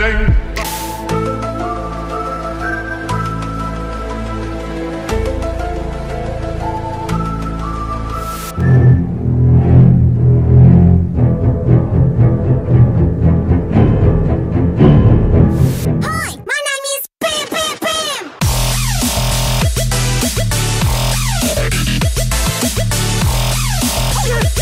ding Yeah.